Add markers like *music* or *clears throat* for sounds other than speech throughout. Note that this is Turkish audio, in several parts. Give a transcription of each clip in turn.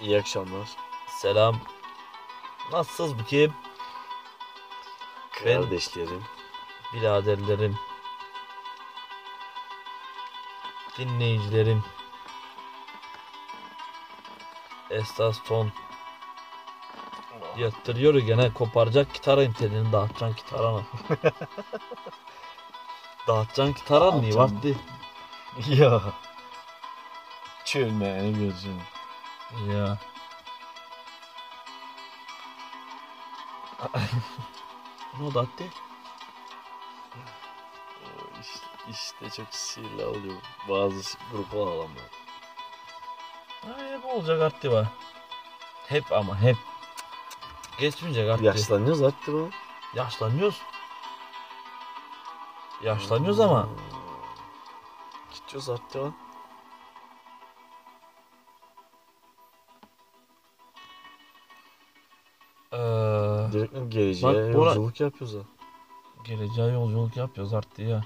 İyi akşamlar. Selam. Nasılsınız bakayım? Ben- Kardeşlerim. Biraderlerim. Dinleyicilerim. Esas ton. Yatırıyor gene koparacak gitarın telini dağıtacaksın gitarını. *laughs* dağıtacaksın gitarını niye Dağıtacağım. vakti? *laughs* ya. Çölmeyeni göreceğim. Ya. ne da attı? İşte, işte çok sinirli oluyor. Bazı gruplar. Ha, hep olacak arttı var. Hep ama hep. Geçmeyecek arttı. Yaşlanıyoruz hatta bu. Yaşlanıyoruz. Yaşlanıyoruz ama Gidiyoruz hatta lan. Direkt geleceğe Bak, Bora- yolculuk yapıyoruz ha. geleceğe yolculuk yapıyoruz arttı ya.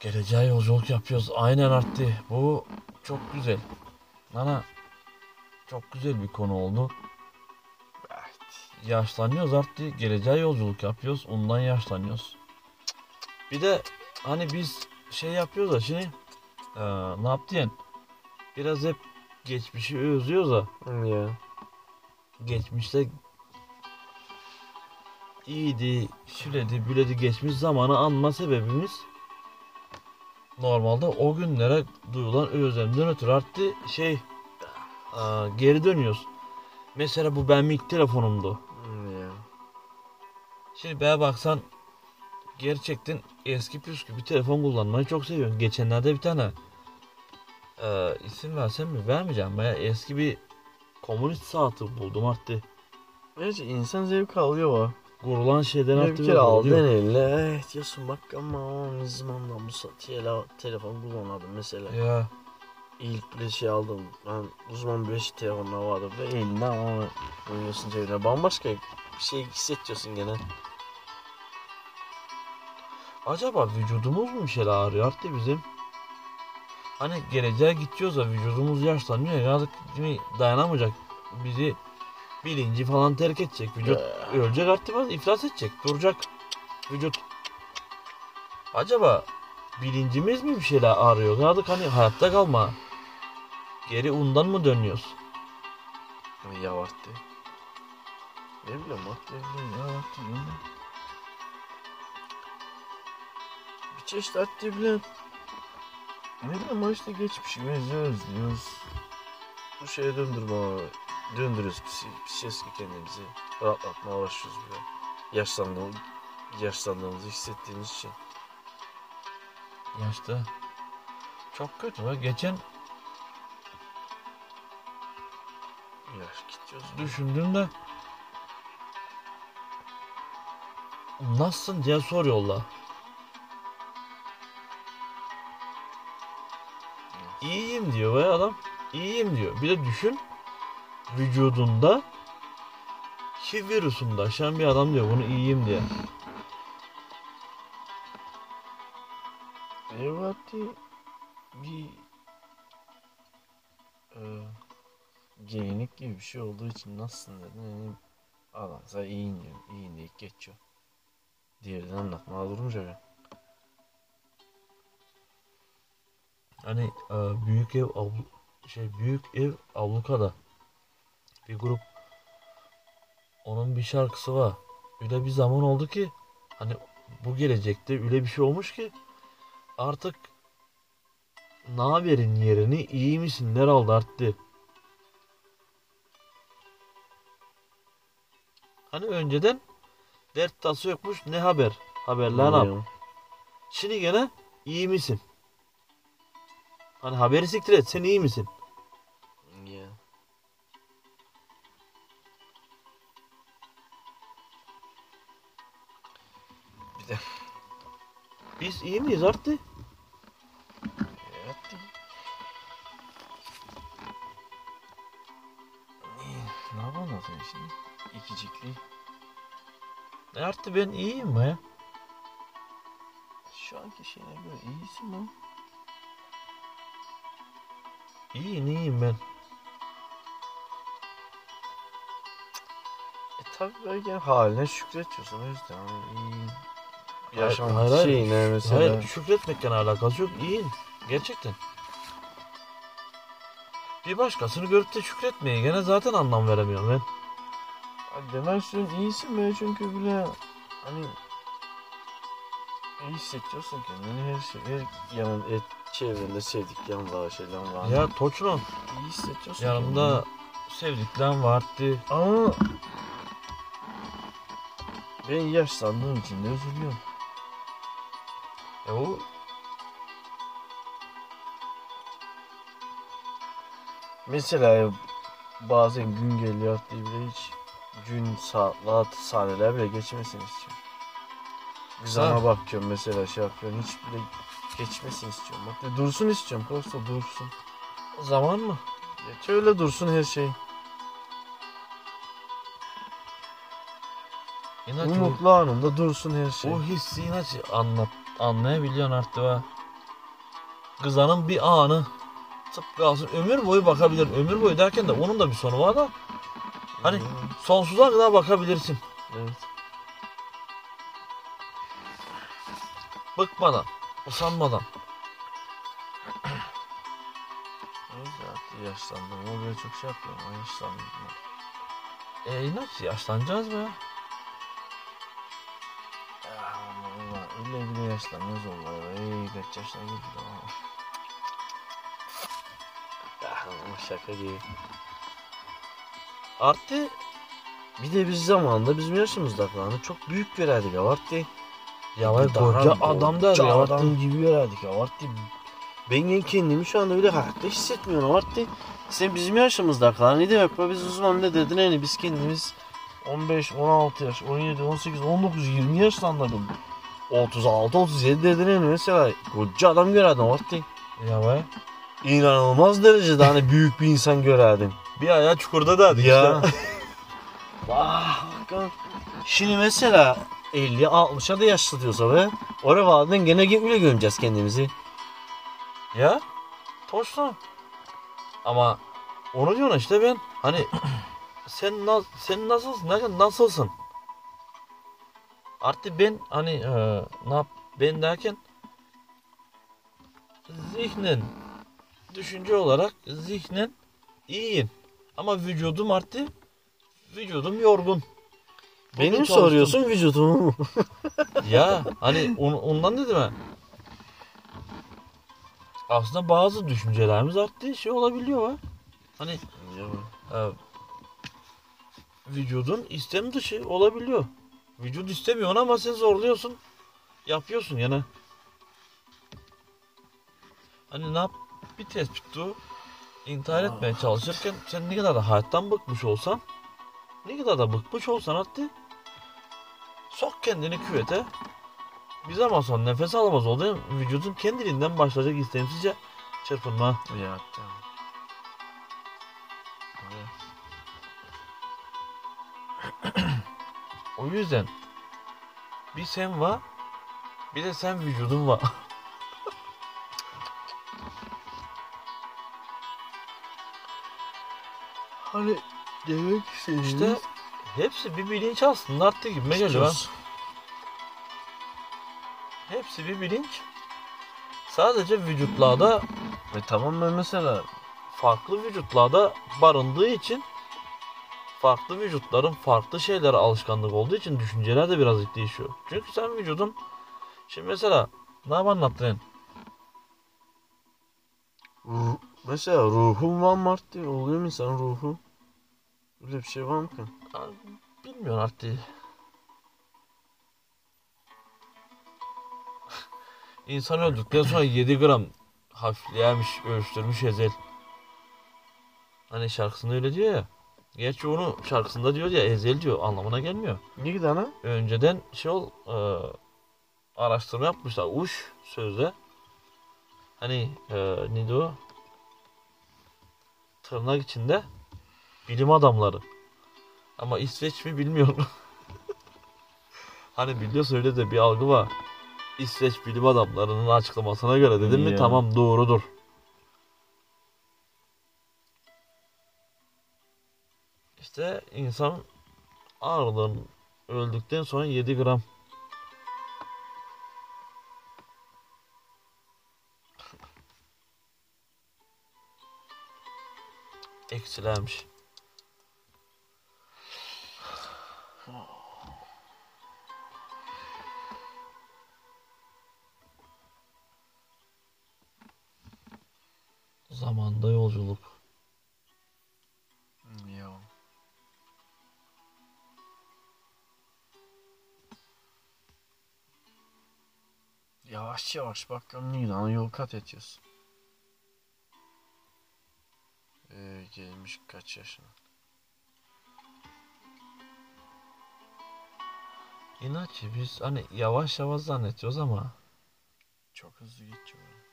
Geleceğe yolculuk yapıyoruz. Aynen arttı. Bu çok güzel. Nana çok güzel bir konu oldu. Yaşlanıyoruz arttı. Geleceğe yolculuk yapıyoruz. Ondan yaşlanıyoruz. Bir de hani biz şey yapıyoruz da şimdi eee, ne yaptı yani? Biraz hep geçmişi özlüyoruz da Ya. Geçmişte iyiydi, şüledi, büledi geçmiş zamanı anma sebebimiz normalde o günlere duyulan özlemden ötürü arttı şey aa, geri dönüyoruz. Mesela bu benim ilk telefonumdu. Şimdi bana baksan gerçekten eski püskü bir telefon kullanmayı çok seviyorum. Geçenlerde bir tane e, isim versem mi vermeyeceğim. Baya eski bir komünist saati buldum arttı. Gerçi insan zevk alıyor ha. Kurulan şeyden Bir arttı. kere aldın eline. Evet diyorsun bak ama ne zamandan bu tele, telefon kullanmadım mesela. Ya İlk bir şey aldım. Ben zaman böyle şey telefonlar vardı. Ve eline ama koyuyorsun cebine. Bambaşka bir şey hissediyorsun gene. acaba vücudumuz mu bir şeyler ağrıyor arttı bizim? Hani geleceğe gidiyoruz da vücudumuz yaşlanıyor ya artık şimdi dayanamayacak. Bizi bilinci falan terk edecek. Vücut Ya. ölecek artık iflas edecek. Duracak vücut. Acaba bilincimiz mi bir şeyler ağrıyor? Artık hani hayatta kalma. Geri undan mı dönüyoruz? Yavarttı. Ne bileyim bak. Bir çeşit attı bile. Ne ama işte geçmişi özlüyoruz. Bu şeye döndürme döndürüyoruz psi, psikiyatriki kendimizi. Rahatlatmaya başlıyoruz bile. Yaşlandığımız, yaşlandığımızı hissettiğimiz için. Yaşta. Çok kötü ve geçen Yaş gidiyoruz. düşündüğümde nasılsın diye soruyorlar. İyiyim diyor ve adam iyiyim diyor. Bir de düşün vücudunda HIV virüsünü taşıyan bir adam diyor bunu iyiyim diye. Evet bir e, giyinik gibi bir şey olduğu için nasılsın dedim. Yani, adam sen iyiyin diyor. İyiyin deyip geçiyor. Diğerini anlatmaya durunca ben. Hani e, büyük ev avlu, şey büyük ev ablukada bir grup onun bir şarkısı var. Öyle bir zaman oldu ki hani bu gelecekte öyle bir şey olmuş ki artık ne haberin yerini iyi misinler aldı arttı. Hani önceden dert tası yokmuş ne haber haberler ne. Şimdi gene iyi misin? Hani haberi siktir et sen iyi misin? Ya. Bir de Biz iyi miyiz Arttı? evet. Ne, yapalım sen şimdi? İkicikli. Arttı ben iyiyim mi ya? Şu anki şeyine göre iyisin lan. İyiyim iyiyim ben. E tabi belki haline şükretiyorsun o yüzden hani iyi Hayır, yaşam hayır, hayır. şeyine mesela. Hayır şükretmekle alakası yok. İyiyim. Gerçekten. Bir başkasını görüp de şükretmeye gene zaten anlam veremiyorum ben. Demek istiyorum iyisin böyle çünkü bile hani iyi hissediyorsun kendini her şey her yanın et, çevrende sevdiklerin var şeylerin var. Ya Toçno iyi hissediyorsun yanımda sevdiklerim vardı. ama ben yaşlandığım için de üzülüyorum. E o Mesela bazen gün geliyor diye bile hiç gün saatler saniyeler bile geçmesini istiyorum. Zaman bakıyorum mesela şey yapıyorum hiç bile geçmesini istiyorum. Bak dursun istiyorum prosto dursun. zaman mı? Ya öyle dursun her şey. İnaç Bu o, mutlu anında dursun her şey. o hissi inaç anlat, anlayabiliyorsun artık ha. Kızanın bir anı tıpkı kalsın. Ömür boyu bakabilir. Ömür boyu derken de onun da bir sonu var da hani Evet, sonsuza kadar bakabilirsin. Evet. Bıkmadan, usanmadan. *clears throat* Yaşlandım. Ama böyle çok şey yapıyorum. Ama yaşlandım. E inaç yaşlanacağız. Ya Allah öyle bile yaşlanmaz onlar. Ey kaç yaşına girdi. Ah, ama şaka gibi. Artı bir de biz zamanında bizim yaşımızda falan çok büyük vererdik ya Artti. Ya vay koca adam da ya. adam gibi vererdik ya Artti. Ben kendimi şu anda öyle hayatta hissetmiyorum Artti. Sen bizim yaşımızda kalan ne demek bu? Biz o zaman ne dedin hani biz kendimiz 15, 16 yaş, 17, 18, 19, 20 yaşlarındaydım. 36, 37 dedin hani mesela koca adam görerdin Artti. Ya vay. İnanılmaz derecede hani büyük bir insan görerdin. Bir ayağı çukurda da Ya. *laughs* Vah. bakalım. Şimdi mesela 50 60'a da yaşlı diyorsa be. Oraya vadiden gene öyle göreceğiz kendimizi. Ya. Toşla. Ama onu diyorsun işte ben hani *clears throat* sen na sen nasılsın? Ne, nasılsın? Artık ben hani e, ne yap ben derken zihnen düşünce olarak zihnen iyiyim. Ama vücudum artık vücudum yorgun. Bugün çalıştım. soruyorsun vücudumu. *laughs* Ya hani on, ondan dedim ben. Aslında bazı düşüncelerimiz arttığı şey olabiliyor ha. Hani e, vücudun istem dışı olabiliyor. Vücut istemiyor ama sen zorluyorsun. Yapıyorsun yani. Hani ne yap? Bir tespit bu. İntihar etmeye çalışırken sen ne kadar da hayattan bıkmış olsan ne kadar da bıkmış olsan hatta sok kendini küvete bir zaman sonra nefes alamaz olduğun vücudun kendiliğinden başlayacak istemsizce çırpınma. Ya tamam. *clears throat* O yüzden bir sen var bir de sen vücudun var. *laughs* Hani demek istediğiniz İşte hepsi bir bilinç aslında arttı gibi geliyor. ha. Hepsi bir bilinç. Sadece vücutlarda Ve tamam ben mesela farklı vücutlarda barındığı için farklı vücutların farklı şeylere alışkanlık olduğu için düşünceler de birazcık değişiyor. Çünkü sen vücudun şimdi mesela ne anlattın? ruh, mesela ruhum var mı Marty? Oluyor mu insan ruhu? Öyle bir şey var mı ki? Bilmiyorum artık. İnsan öldükten sonra 7 gram hafifleyemiş, ölçtürmüş ezel. Hani şarkısında öyle diyor ya. Gerçi onu şarkısında diyor ya ezel diyor anlamına gelmiyor. Ne gider ha? Önceden şey ol e, araştırma yapmışlar uç sözde. Hani e, neydi o? Tırnak içinde bilim adamları. Ama İsveç mi bilmiyorum. *laughs* hani biliyorsa öyle de bir algı var. İsveç bilim adamlarının açıklamasına göre dedim mi tamam doğrudur. İşte insan ağırlığın öldükten sonra 7 gram. Eksilenmiş. Zamanda yolculuk. Ya. Yavaş yavaş bak ana yol kat ediyorsun. Ee, gelmiş kaç yaşına. İnatçı biz hani yavaş yavaş zannediyoruz ama Çok hızlı geçiyor.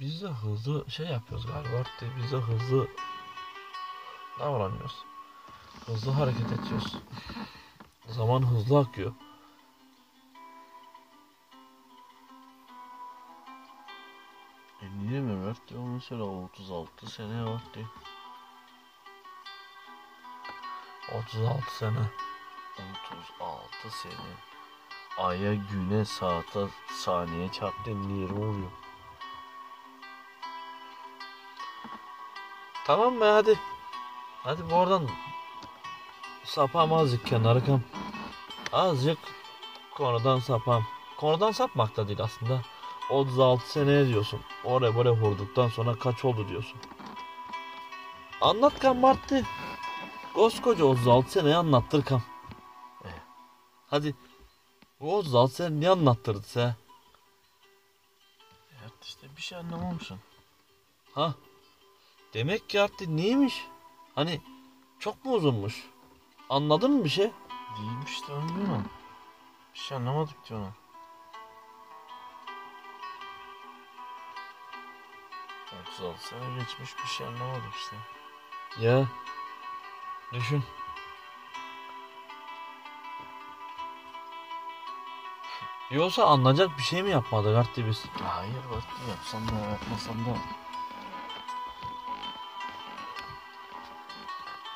Biz de hızlı şey yapıyoruz galiba artık biz de hızlı davranıyoruz. Hızlı hareket ediyoruz. *laughs* Zaman hızlı akıyor. E niye mi verdi o mesela 36 sene verdi. 36 sene. 36 sene. Aya, güne, saate, saniye çarptı 20 oluyor. Tamam be hadi. Hadi bu oradan sapam azıcık kenara kam. Azıcık konudan sapam. Konudan sapmak da değil aslında. 36 sene diyorsun. Oraya böyle vurduktan sonra kaç oldu diyorsun. Anlat kam Martı. Koskoca 36 seneyi anlattır kam. Eh. Hadi. Bu 36 sene ne anlattırdı sen? Evet işte bir şey anlamamışsın. Ha? Demek ki artık neymiş? Hani çok mu uzunmuş? Anladın mı bir şey? Değilmiş de onu. Bir şey anlamadık diyorum. Otuz altı sene geçmiş bir şey anlamadık işte. Ya. Düşün. Yoksa anlayacak bir şey mi yapmadık artık biz? Hayır bak yapsam da yapmasam da.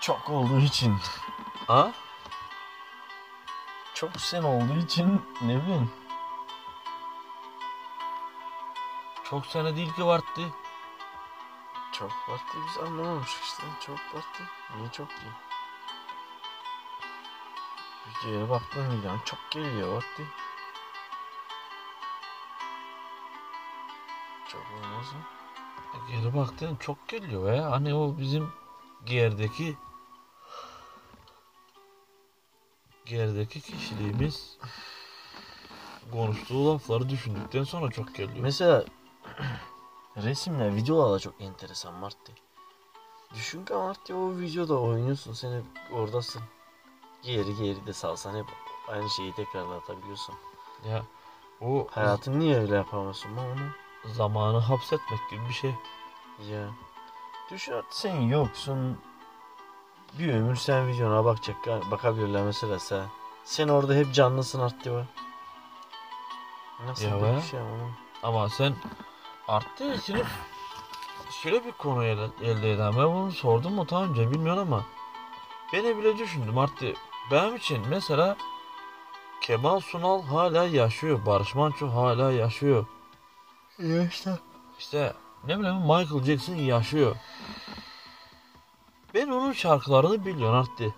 Çok olduğu için. Ha? Çok sen olduğu için ne bileyim. Çok sene değil ki vardı. Çok vakti biz anlamamışız işte. Çok vakti. Niye çok değil? Bir geri baktım birden çok geliyor vakti. Çok olmaz mı? Geri baktın çok geliyor ya. Hani o bizim gerideki gerideki kişiliğimiz konuştuğu lafları düşündükten sonra çok geliyor. Mesela resimler, videolar da çok enteresan Marty. Düşün ki Marty o videoda oynuyorsun. Sen hep oradasın. Geri geri de salsan hep aynı şeyi tekrarlatabiliyorsun. Ya o Hayatın niye öyle yapamıyorsun lan onu? zamanı hapsetmek gibi bir şey. Ya. Düşün sen yoksun. Bir ömür sen videona bakacak bakabilirler mesela sen. Sen orada hep canlısın artık var. Nasıl Ya bir be. şey ama? Ama sen arttı şimdi şöyle bir konu elde, elde eden. Ben bunu sordum mu daha önce bilmiyorum ama beni bile düşündüm arttı. Benim için mesela Kemal Sunal hala yaşıyor. Barış Manço hala yaşıyor. Ya işte. İşte ne bileyim Michael Jackson yaşıyor. Ben onun şarkılarını biliyorum arttı.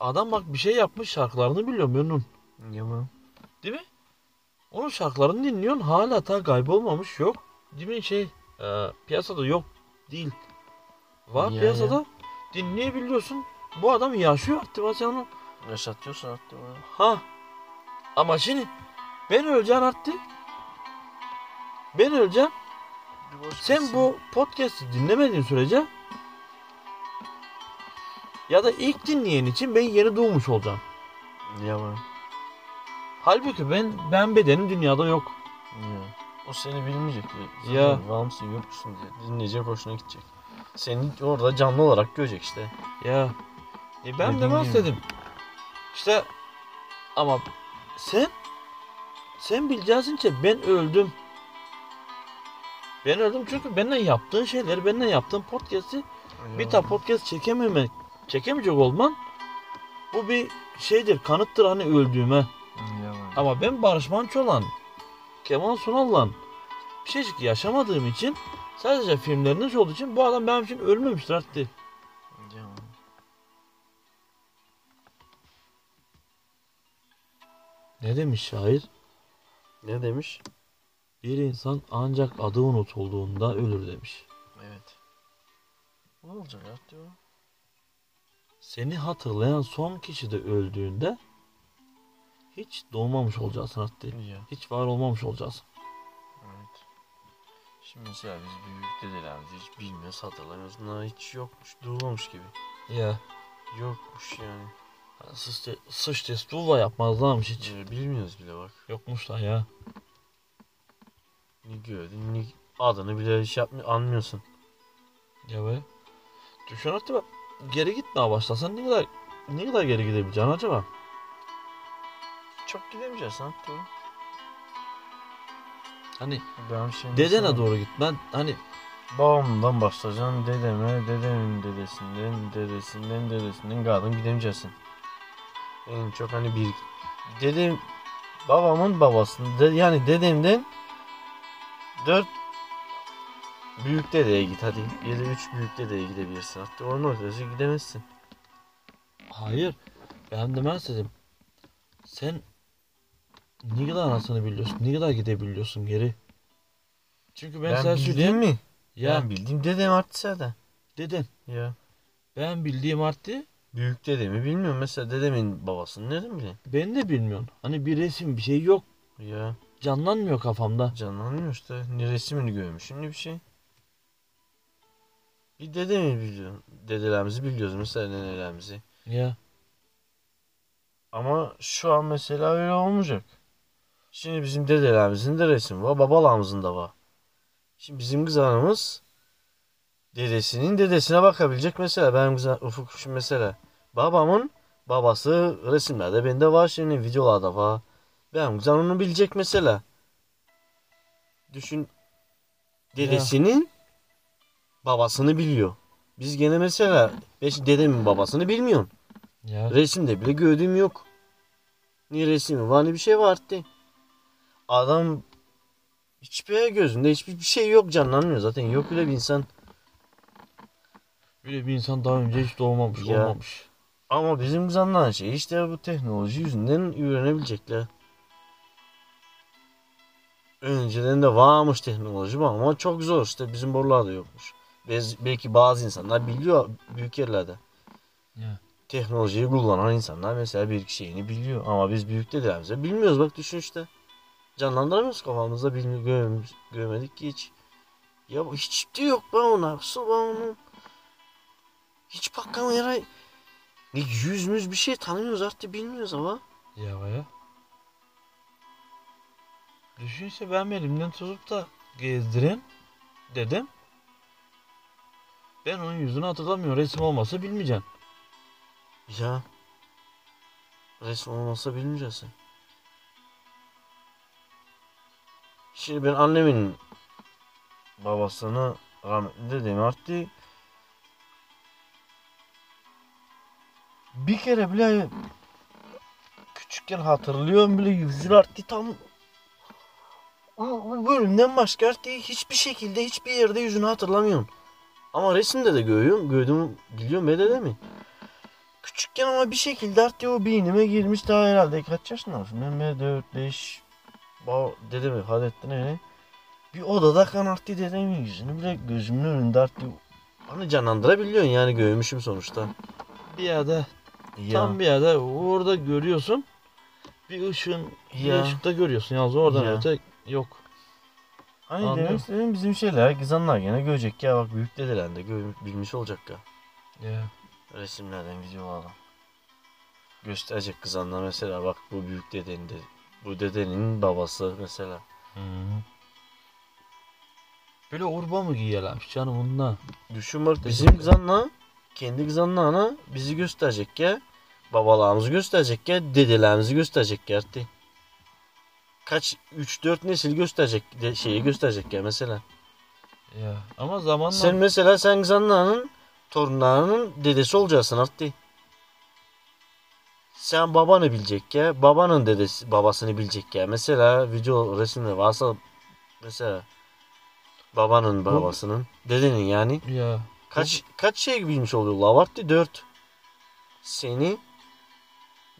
Adam bak bir şey yapmış şarkılarını biliyorum onun. Ya bu. Değil mi? Onun şarkılarını dinliyorsun hala ta kaybolmamış yok. Değil mi şey e, piyasada yok değil. Var Ya, piyasada dinleyebiliyorsun. Bu adam yaşıyor artık sen onu. Yaşatıyorsun artık var. Ha. Ama şimdi ben öleceğim artık. Ben öleceğim. Sen bu podcast'i dinlemediğin sürece ya da ilk dinleyen için ben yeni doğmuş olacağım. Ya bu. Halbuki ben ben bedenim dünyada yok. Ya. O seni bilmeyecek. Ya. Ya. Var mısın yok musun diye. Dinleyecek hoşuna gidecek. Seni orada canlı olarak görecek işte. Ya e ben demez gibi. dedim. İşte ama sen sen bileceksin ki ben öldüm. Ben öldüm çünkü benimle yaptığın şeyleri, benimle yaptığın podcast'i Bir tane podcast çekememek, çekemeyecek olman bu bir şeydir, kanıttır hani öldüğüme. Ama ben Barış Manço'la, Kemal Sunal'la bir şeycik yaşamadığım için sadece filmlerinde olduğu için bu adam benim için ölmemiştir artık. Ne demiş şair? Ne demiş? Bir insan ancak adı unutulduğunda ölür demiş. Evet. Ne olacak ya diyor. Seni hatırlayan son kişi de öldüğünde hiç doğmamış olacaksın hatta. Ya. Hiç var olmamış olacaksın. Evet. Şimdi mesela biz büyük dedelerimizi hiç bilmiyoruz, hatırlamıyoruz. Bunlar hiç yokmuş, durmamış gibi. Ya. Yokmuş yani. Sıç, te- sıç testi uva yapmazlarmış hiç. Ee, bilmiyoruz bile bak. Yokmuşlar ya. Ne gördün, ne adını bile hiç yapmıyor, anmıyorsun. Ya be. Düşün hatta bak. Geri gitmeye başlasan ne kadar ne kadar geri gidebileceksin acaba? Çok gidemeyeceğiz lan doğru. Hani dedene doğru git. Ben hani Babamdan başlayacaksın dedeme, dedemin dedesinden, dedesinden, dedesinden kadın gidemeyeceksin. En çok hani bir dedem babamın babasının de, yani dedemden dört büyük dedeye git hadi. Ya da üç büyük dedeye gidebilirsin. Hatta onun ötesi gidemezsin. hayır. Ben demez istedim. Sen ne kadar anasını biliyorsun? Ne kadar gidebiliyorsun geri? Çünkü ben, Ben, sana bildiğim söyleyeyim. mi? Ya Ben bildiğim dedem artsa da. deden. Ya. Ben bildiğim arttı. Büyük dedemi bilmiyorum. Mesela dedemin babasını nereden bileyim? Ben de bilmiyorum. Hani bir resim bir şey yok. Ya. Canlanmıyor kafamda. Canlanmıyor işte. Ne resmini görmüşüm ne bir şey. Bir dedemi biliyorum. Dedelerimizi biliyoruz mesela nenelerimizi. Ya. Ama şu an mesela öyle olmayacak. Şimdi bizim dedelerimizin de resmi var. Babalarımızın da var. Şimdi bizim kızanımız dedesinin dedesine bakabilecek mesela. Benim kızan Ufuk şimdi mesela. Babamın babası resimlerde bende var şimdi videolarda var. Benim kızan onu bilecek mesela. Düşün dedesinin babasını biliyor. Biz gene mesela şimdi dedemin babasını bilmiyorum. Ya. Resimde bile gördüğüm yok. Ni resmi var ni bir şey var arttı. Adam hiçbir gözünde hiçbir bir şey yok canlanmıyor zaten. Yok öyle bir insan. Böyle bir insan daha önce hiç doğmamış, Ya. olmamış. Ama bizim zanlanan şey işte bu teknoloji yüzünden öğrenebilecekler. Önceden de varmış teknoloji ama çok zor işte bizim buralarda yokmuş. Belki bazı insanlar biliyor büyük yerlerde. Ya. teknolojiyi kullanan insanlar mesela bir şeyini biliyor ama biz büyük dedelerimize bilmiyoruz bak düşün işte. Canlandıramıyoruz kafamızda bilmi görmemiş, görmedik ki hiç. Ya hiç de yok ben ona su ben onun. Hiç bakalım yere ne yüz müz bir şey tanımıyoruz artık bilmiyoruz ama. Ya baya. Düşünse ben elimden tutup da gezdiren dedim. Ben onun yüzünü hatırlamıyorum. Resim olmasa bilmeyeceğim. Ya resim olmasa bilmeyeceksin. Şimdi ben annemin babasını rahmetli dedemi arttı. Bir kere bile küçükken hatırlıyorum bile yüzü arttı tam o bölümden başka arttı hiçbir şekilde hiçbir yerde yüzünü hatırlamıyorum. Ama resimde de görüyorum, gördüm biliyorum be dede mi? Küçükken ama bir şekilde artık o beynime girmiş daha herhalde kaç yaşındasın? Ben de 4 5 dede mi Hadettin öyle. Bir odada kan arttı dedemin yüzünü bile gözümün önünde arttı. Hani canlandırabiliyorsun yani görmüşüm sonuçta. Bir yerde Ya. tam bir yerde orada görüyorsun. Bir bir Ya. ışıkta görüyorsun. Yalnız oradan Ya. öte yok. Hani demek istediğim bizim şeyler kızanlar gene görecek ya bak büyük dedeler de gö- bilmiş olacak ya. Ya. Resimlerden videolardan. Gösterecek kızanlar mesela bak bu büyük dedenin de bu dedenin babası mesela. Hı. Böyle urba mı giyiyorlarmış canım bundan? Düşün bak bizim kızanla kendi kızanlarına bizi gösterecek ya. Babalarımızı gösterecek ya. Dedelerimizi gösterecek ya. artık. Kaç 3-4 nesil gösterecek de şeyi gösterecek ya mesela. Ya. Ama zamanla Sen mesela sen kızanlarının torunlarının dedesi olacaksın artık. Sen babanı bilecek ya. Babanın dedesi babasını bilecek ya. Mesela video resimde varsa mesela babanın babasının dedenin yani Ya kaç kaç şey bilmiş oluyorlar vakti 4 seni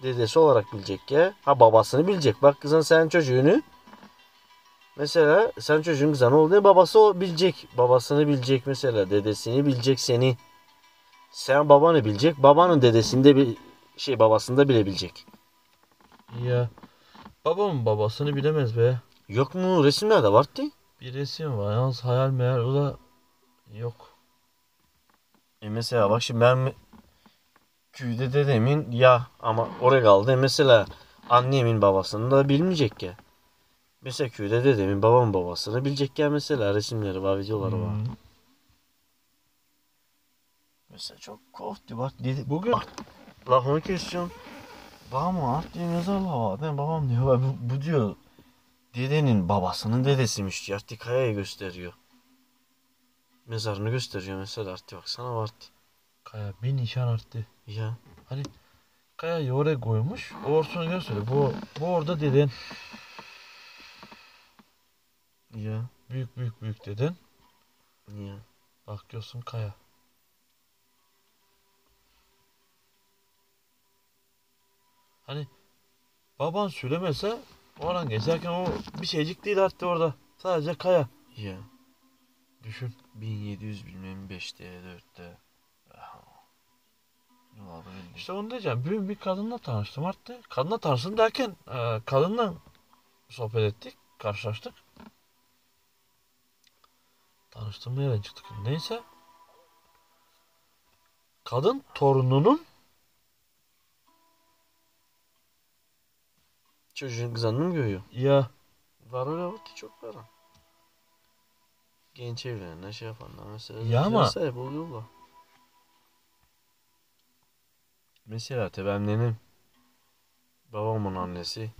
dedesi olarak bilecek ya. Ha babasını bilecek. Bak kızın sen çocuğunu mesela sen çocuğun kızın oldu babası o bilecek. Babasını bilecek mesela. Dedesini bilecek seni. Sen babanı bilecek. Babanın dedesini de bir şey babasını da bilebilecek. ya babamın babasını bilemez be. Yok mu resimlerde vardı. Bir resim var yalnız hayal meyal o da yok. E mesela bak şimdi ben köyde dedemin ya ama oraya kaldı. Mesela annemin babasını da bilmeyecek ya. Mesela köyde dedemin babamın babasını bilecek ya mesela resimleri var videoları var. Hmm. Mesela çok korktu bak dedi. Bugün Lafını kesiyorum. Babam diye mezarlığı var. Ben babam diyor "Bak bu, bu diyor dedenin babasının dedesiymiş diyor. Artık kayaya gösteriyor. Mezarını gösteriyor mesela artık baksana var. Kaya bir nişan arttı. Ya. Kayayı oraya koymuş. Orasını gösteriyor. Bu, bu orada deden. Ya. Büyük büyük büyük deden. Ya. Bak diyorsun kaya. Hani baban söylemese oradan geçerken o bir şeycik değil artık orada. Sadece kaya. Ya. Düşün. 1700 bilmem 5'te 4'te. İşte onu diyeceğim. Bugün bir kadınla tanıştım artık. Kadınla tanıştım derken e, kadınla sohbet ettik. Karşılaştık. Tanıştığım yerden çıktık. Neyse. Kadın torununun Çocuğun kızanını mı görüyor? ya Var öyle vakti çok var. Genç evlenenler şey yapanlar mesela. Ya ama- sahip oluyorlar. Mesela tabi nenem. Babamın annesi.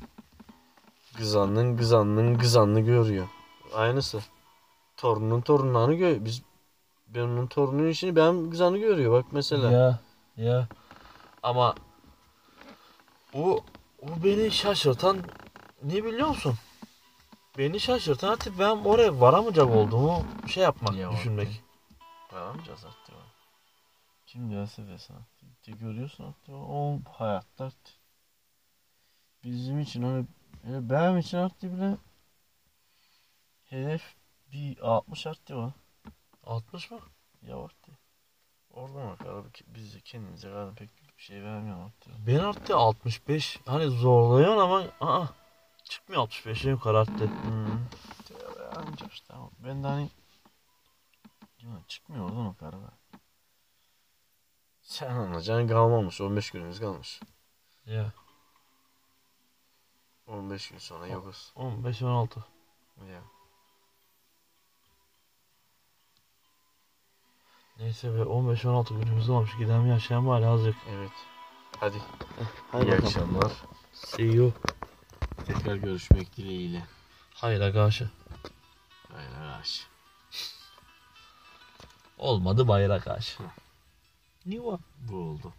Kızanın kızanın kızanını görüyor. Aynısı. Torunun torunlarını görüyor. Biz ben onun torununun işini ben kızanı görüyor bak mesela. ya ya ama o o beni şaşırtan ne biliyor musun? Beni şaşırtan artık ben oraya varamayacak olduğumu şey yapmak, Ya, düşünmek. Varamayacağız artık. Kim gelse. De görüyorsun artık. O hayatta. Bizim için hani benim için artık bile hedef bir 60 arttı var. 60 mı? Ya vakti. Oradan bak abi biz de kendimize kadar pek bir şey vermiyor artık. Ben arttı 65. Hani zorluyorsun ama aa, çıkmıyor 65'e yukarı arttı. Hmm. Anca işte ben de hani çıkmıyor oradan o kadar. Sen anlayacaksın kalmamış. 15 günümüz kalmış. Ya 15 gün sonra yokuz. 15 16. Ya. Neyse be 15 16 günümüz olmuş. Giden yaşayan var azıcık. Evet. Hadi. Hadi İyi bakalım. akşamlar. See you. Tekrar görüşmek dileğiyle. Hayra karşı. Hayır arkadaş. Olmadı bayra karşı. Niye o? Bu oldu.